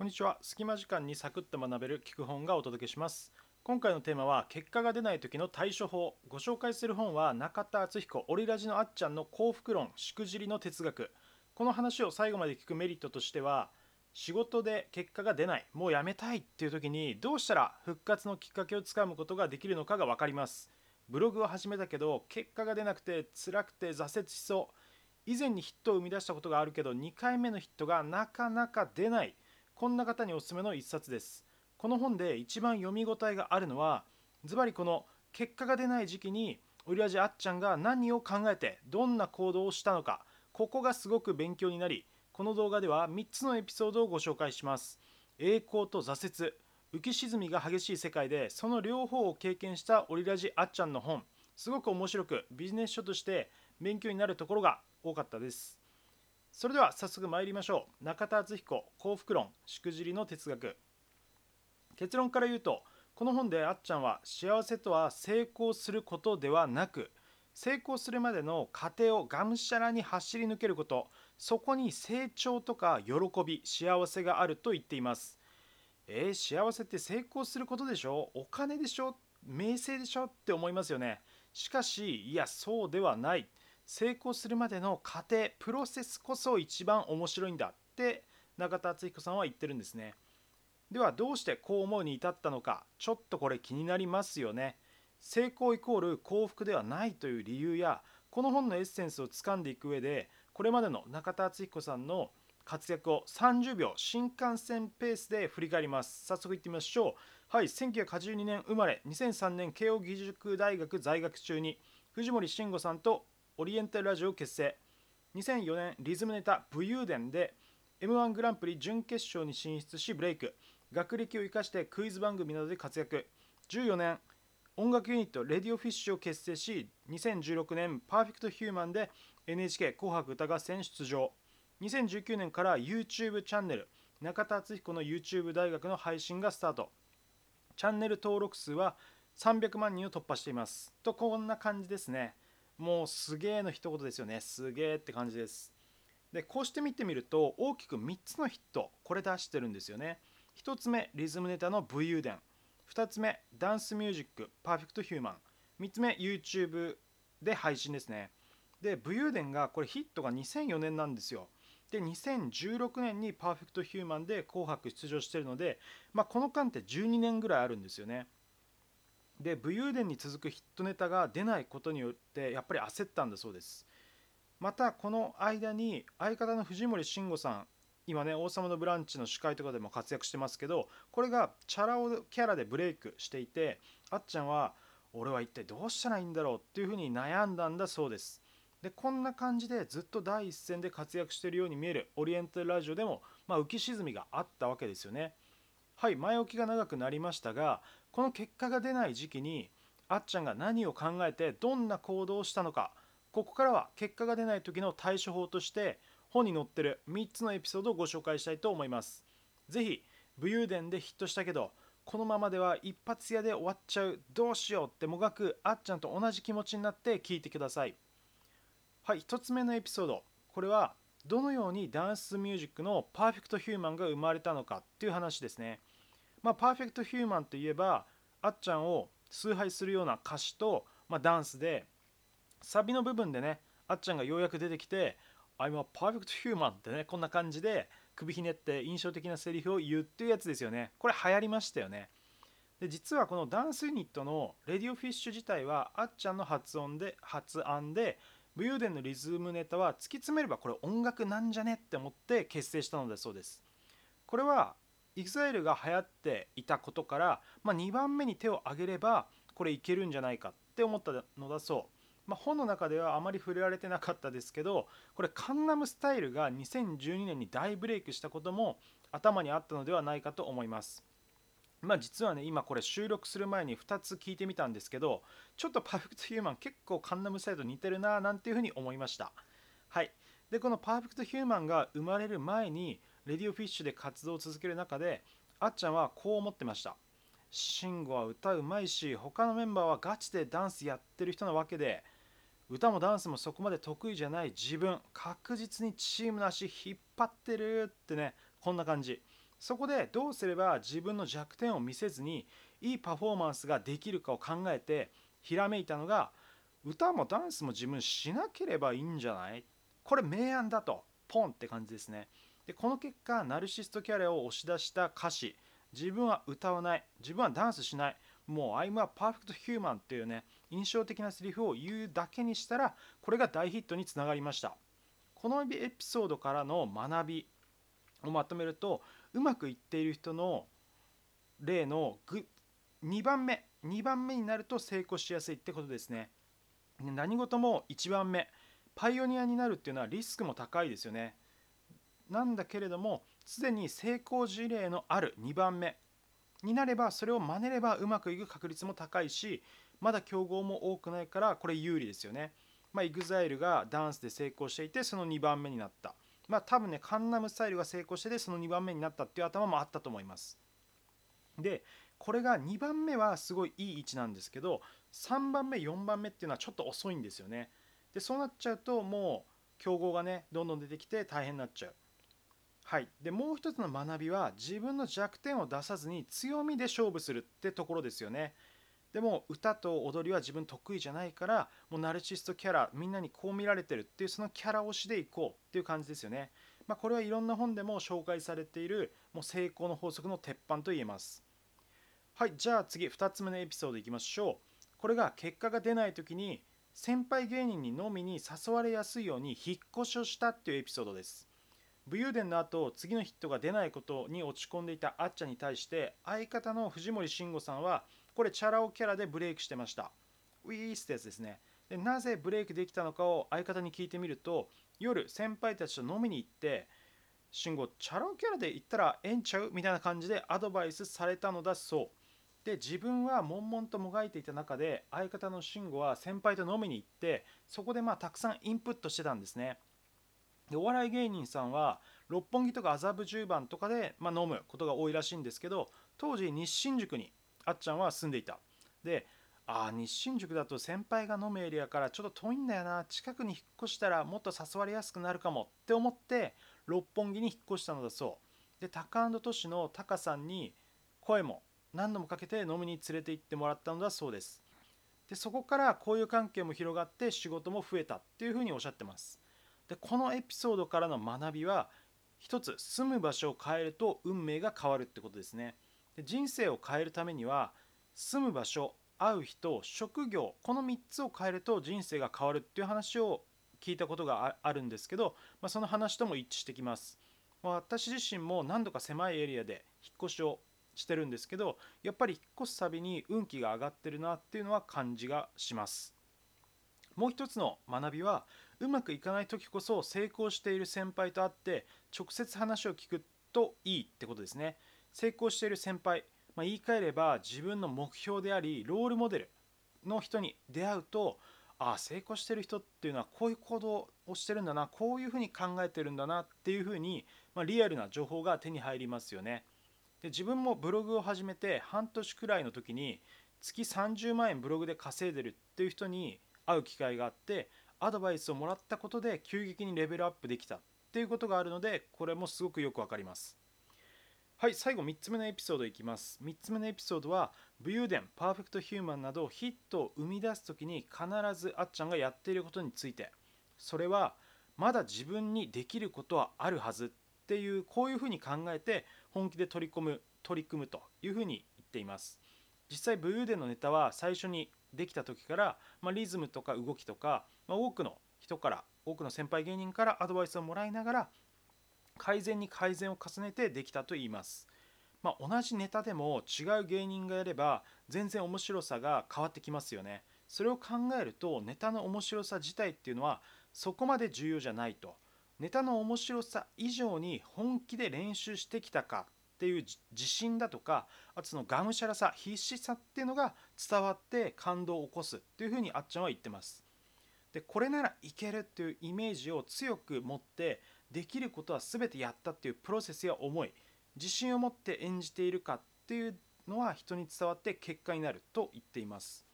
こんにちは。隙間時間にサクッと学べる聞く本がお届けします。今回のテーマは結果が出ない時の対処法。ご紹介する本は中田敦彦オリラジのあっちゃんの幸福論しくじりの哲学。この話を最後まで聞くメリットとしては仕事で結果が出ないもうやめたいっていう時にどうしたら復活のきっかけをつかむことができるのかが分かります。ブログを始めたけど結果が出なくて辛くて挫折しそう。以前にヒットを生み出したことがあるけど2回目のヒットがなかなか出ない。こんな方におすすめの一冊です。この本で一番読み応えがあるのはズバリこの結果が出ない時期にオリラジあっちゃんが何を考えてどんな行動をしたのかここがすごく勉強になりこの動画では3つのエピソードをご紹介します。栄光と挫折浮き沈みが激しい世界でその両方を経験したオリラジあっちゃんの本すごく面白くビジネス書として勉強になるところが多かったです。それでは早速参りましょう。中田敦彦幸福論しくじりの哲学。結論から言うとこの本であっちゃんは幸せとは成功することではなく成功するまでの過程をがむしゃらに走り抜けることそこに成長とか喜び幸せがあると言っています。えー、幸せって成功することでしょ？お金でしょ？名声でしょ？って思いますよね。しかしいやそうではない。成功するまでの過程プロセスこそ一番面白いんだって中田敦彦さんは言ってるんですね。ではどうしてこう思うに至ったのかちょっとこれ気になりますよね。成功イコール幸福ではないという理由やこの本のエッセンスをつかんでいく上でこれまでの中田敦彦さんの活躍を30秒新幹線ペースで振り返ります。早速いってみましょう。はい1982年生まれ2003年慶應義塾大学在学中に藤森慎吾さんとオリエンタルラジオを結成。2004年リズムネタ武勇伝で m 1グランプリ準決勝に進出しブレイク。学歴を生かしてクイズ番組などで活躍。14年音楽ユニット RADIO FISH を結成し2016年 PERFECT HUMAN で NHK 紅白歌合戦出場。2019年から YouTube チャンネル中田敦彦の YouTube 大学の配信がスタート。チャンネル登録数は300万人を突破しています。とこんな感じですね。もうすげえの一言ですよね。すげえって感じです。でこうして見てみると大きく3つのヒットこれ出してるんですよね。1つ目リズムネタの武勇伝。2つ目ダンスミュージックパーフェクトヒューマン。3つ目 YouTube で配信ですね。で武勇伝がこれヒットが2004年なんですよ。で2016年にパーフェクトヒューマンで紅白出場してるので、まあ、この間って12年ぐらいあるんですよね。で武勇伝に続くヒットネタが出ないことによってやっぱり焦ったんだそうです。またこの間に相方の藤森慎吾さん今ね「王様のブランチ」の司会とかでも活躍してますけどこれがチャラ男キャラでブレイクしていてあっちゃんは俺は一体どうしたらいいんだろうっていうふうに悩んだんだそうです。でこんな感じでずっと第一線で活躍してるように見えるオリエンタルラジオでも、まあ、浮き沈みがあったわけですよね。はい前置きが長くなりましたがこの結果が出ない時期にあっちゃんが何を考えてどんな行動をしたのかここからは結果が出ない時の対処法として本に載ってる3つのエピソードをご紹介したいと思います。是非武勇伝でヒットしたけどこのままでは一発屋で終わっちゃうどうしようってもがくあっちゃんと同じ気持ちになって聞いてください。はい1つ目のエピソードこれはどのようにダンスミュージックのパーフェクトヒューマンが生まれたのかっていう話ですね。まあ、パーフェクトヒューマンといえばあっちゃんを崇拝するような歌詞と、まあ、ダンスでサビの部分でねあっちゃんがようやく出てきて「I'm a perfect human」ってねこんな感じで首ひねって印象的なセリフを言うっていうやつですよね。これ流行りましたよね。で実はこのダンスユニットのレディオフィッシュ自体はあっちゃんの発音で発案で武勇伝のリズムネタは突き詰めればこれ音楽なんじゃねって思って結成したのだそうです。これは EXILE が流行っていたことから、まあ、2番目に手を挙げればこれいけるんじゃないかって思ったのだそう、まあ、本の中ではあまり触れられてなかったですけどこれカンナムスタイルが2012年に大ブレイクしたことも頭にあったのではないかと思います。まあ実はね今これ収録する前に2つ聞いてみたんですけどちょっとパーフェクトヒューマン結構カンナムスタイルと似てるななんていうふうに思いました。はい。でこのパーフェクトヒューマンが生まれる前にレディオフィッシュで活動を続ける中であっちゃんはこう思ってました慎吾は歌うまいし他のメンバーはガチでダンスやってる人なわけで歌もダンスもそこまで得意じゃない自分確実にチームの足引っ張ってるってねこんな感じ。そこでどうすれば自分の弱点を見せずにいいパフォーマンスができるかを考えてひらめいたのが歌もダンスも自分しなければいいんじゃないこれ明暗だとポンって感じですね。でこの結果ナルシストキャラを押し出した歌詞。自分は歌わない。自分はダンスしない。もう I'm a perfect human っていうね印象的なセリフを言うだけにしたらこれが大ヒットにつながりました。このエピソードからの学びをまとめるとうまくいっている人の例の2番目2番目になると成功しやすいってことですね。何事も1番目パイオニアになるっていうのはリスクも高いですよね。なんだけれどもすでに成功事例のある2番目になればそれを真似ればうまくいく確率も高いしまだ競合も多くないからこれ有利ですよね。まあ EXILE がダンスで成功していてその2番目になった。まあ多分ねカンナムスタイルが成功しててその2番目になったっていう頭もあったと思います。でこれが2番目はすごいいい位置なんですけど3番目4番目っていうのはちょっと遅いんですよね。でそうなっちゃうともう競合がねどんどん出てきて大変になっちゃう。はい。でもう一つの学びは自分の弱点を出さずに強みで勝負するってところですよね。でも歌と踊りは自分得意じゃないからもうナルシストキャラみんなにこう見られてるっていうそのキャラ推しでいこうっていう感じですよね。まあ、これはいろんな本でも紹介されているもう成功の法則の鉄板と言えます。はい。じゃあ次2つ目のエピソードいきましょう。これが結果が出ない時に先輩芸人にのみに誘われやすいように引っ越しをしたっていうエピソードです。武勇伝の後次のヒットが出ないことに落ち込んでいたあっちゃんに対して相方の藤森慎吾さんはこれチャラ男キャラでブレイクしてました。ウィースってやつですね。でなぜブレイクできたのかを相方に聞いてみると夜先輩たちと飲みに行って慎吾チャラ男キャラで行ったらええんちゃうみたいな感じでアドバイスされたのだそう。で自分は悶々ともがいていた中で相方の慎吾は先輩と飲みに行ってそこでまあたくさんインプットしてたんですね。でお笑い芸人さんは六本木とか麻布十番とかで、まあ、飲むことが多いらしいんですけど当時西新宿にあっちゃんは住んでいた。でああ日新宿だと先輩が飲むエリアからちょっと遠いんだよな近くに引っ越したらもっと誘われやすくなるかもって思って六本木に引っ越したのだそう。でタカトシのタカさんに声も何度もかけて飲みに連れて行ってもらったのだそうです。でそこから交友関係も広がって仕事も増えたっていうふうにおっしゃってます。でこのエピソードからの学びは一つ住む場所を変えると運命が変わるってことですね。で人生を変えるためには住む場所会う人職業この3つを変えると人生が変わるっていう話を聞いたことがあるんですけど、まあ、その話とも一致してきます、私自身も何度か狭いエリアで引っ越しをしてるんですけどやっぱり引っ越すたびに運気が上がってるなっていうのは感じがします。もう一つの学びはうまくいかない時こそ成功している先輩と会って直接話を聞くといいってことですね。成功している先輩、まあ、言い換えれば自分の目標でありロールモデルの人に出会うとああ成功してる人っていうのはこういう行動をしてるんだなこういうふうに考えてるんだなっていうふうに、まあ、リアルな情報が手に入りますよね。で自分もブログを始めて半年くらいの時に月30万円ブログで稼いでるっていう人に会う機会があってアドバイスをもらったことで急激にレベルアップできたっていうことがあるのでこれもすごくよくわかります。はい最後3つ目のエピソードいきます。3つ目のエピソードは武勇伝パーフェクトヒューマンなどヒットを生み出す時に必ずあっちゃんがやっていることについて。それはまだ自分にできることはあるはずっていうこういうふうに考えて本気で取り込む取り組むというふうに言っています。実際武勇伝のネタは最初にできた時から、まあ、リズムとか動きとか、まあ、多くの人から多くの先輩芸人からアドバイスをもらいながら改善に改善を重ねてできたと言います。まあ、同じネタでも違う芸人がやれば全然面白さが変わってきますよね。それを考えるとネタの面白さ自体っていうのはそこまで重要じゃないと。ネタの面白さ以上に本気で練習してきたかっていう自信だとかあとそのがむしゃらさ必死さっていうのが伝わって感動を起こすっていうふうにあっちゃんは言ってますでこれならいけるっていうイメージを強く持ってできることは全てやったっていうプロセスや思い自信を持って演じているかっていうのは人に伝わって結果になると言っています。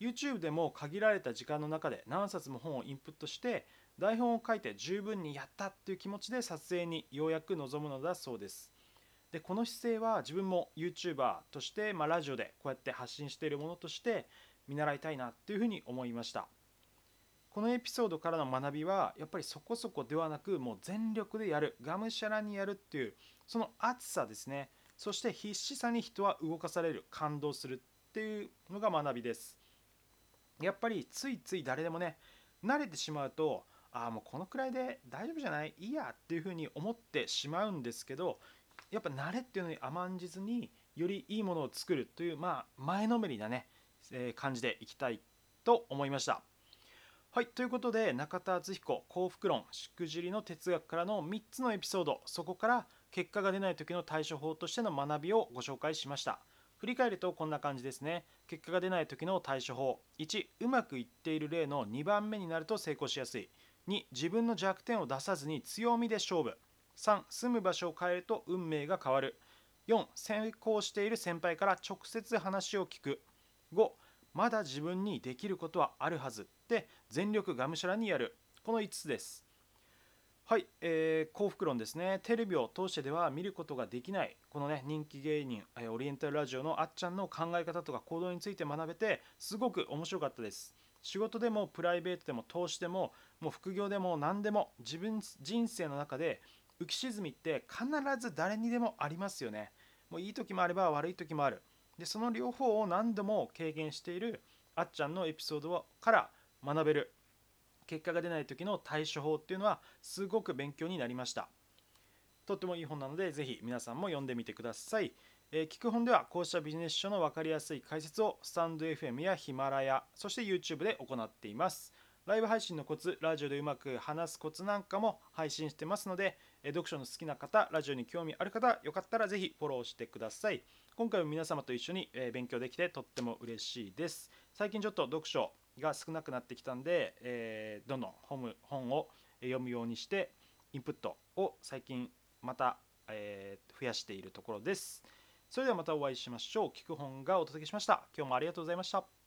YouTube でも限られた時間の中で何冊も本をインプットして台本を書いて十分にやったっていう気持ちで撮影にようやく臨むのだそうです。でこの姿勢は自分も YouTuber として、まあ、ラジオでこうやって発信しているものとして見習いたいなっていうふうに思いました。このエピソードからの学びはやっぱりそこそこではなくもう全力でやる。がむしゃらにやるっていうその熱さですね。そして必死さに人は動かされる。感動するっていうのが学びです。やっぱりついつい誰でもね慣れてしまうとああもうこのくらいで大丈夫じゃない？いいやっていうふうに思ってしまうんですけどやっぱ慣れっていうのに甘んじずによりいいものを作るというまあ前のめりなね、えー、感じでいきたいと思いました。はいということで中田敦彦幸福論しくじりの哲学からの3つのエピソードそこから結果が出ない時の対処法としての学びをご紹介しました。振り返るとこんな感じですね。結果が出ない時の対処法。1うまくいっている例の2番目になると成功しやすい。2自分の弱点を出さずに強みで勝負。3住む場所を変えると運命が変わる。4成功している先輩から直接話を聞く。5まだ自分にできることはあるはず。で全力がむしゃらにやる。この5つです。はい、えー、幸福論ですね。テレビを通してでは見ることができない。このね人気芸人オリエンタルラジオのあっちゃんの考え方とか行動について学べてすごく面白かったです。仕事でもプライベートでも投資でももう副業でも何でも自分人生の中で浮き沈みって必ず誰にでもありますよね。もういい時もあれば悪い時もある。でその両方を何度も経験しているあっちゃんのエピソードから学べる結果が出ない時の対処法っていうのはすごく勉強になりましたとってもいい本なのでぜひ皆さんも読んでみてください、えー、聞く本ではこうしたビジネス書の分かりやすい解説をスタンド FM やヒマラヤそして YouTube で行っていますライブ配信のコツ、ラジオでうまく話すコツなんかも配信してますので、読書の好きな方、ラジオに興味ある方、よかったらぜひフォローしてください。今回も皆様と一緒に勉強できてとっても嬉しいです。最近ちょっと読書が少なくなってきたんで、えー、どんどん本本を読むようにして、インプットを最近また、えー、増やしているところです。それではまたお会いしましょう。聞く本がお届けしました。今日もありがとうございました。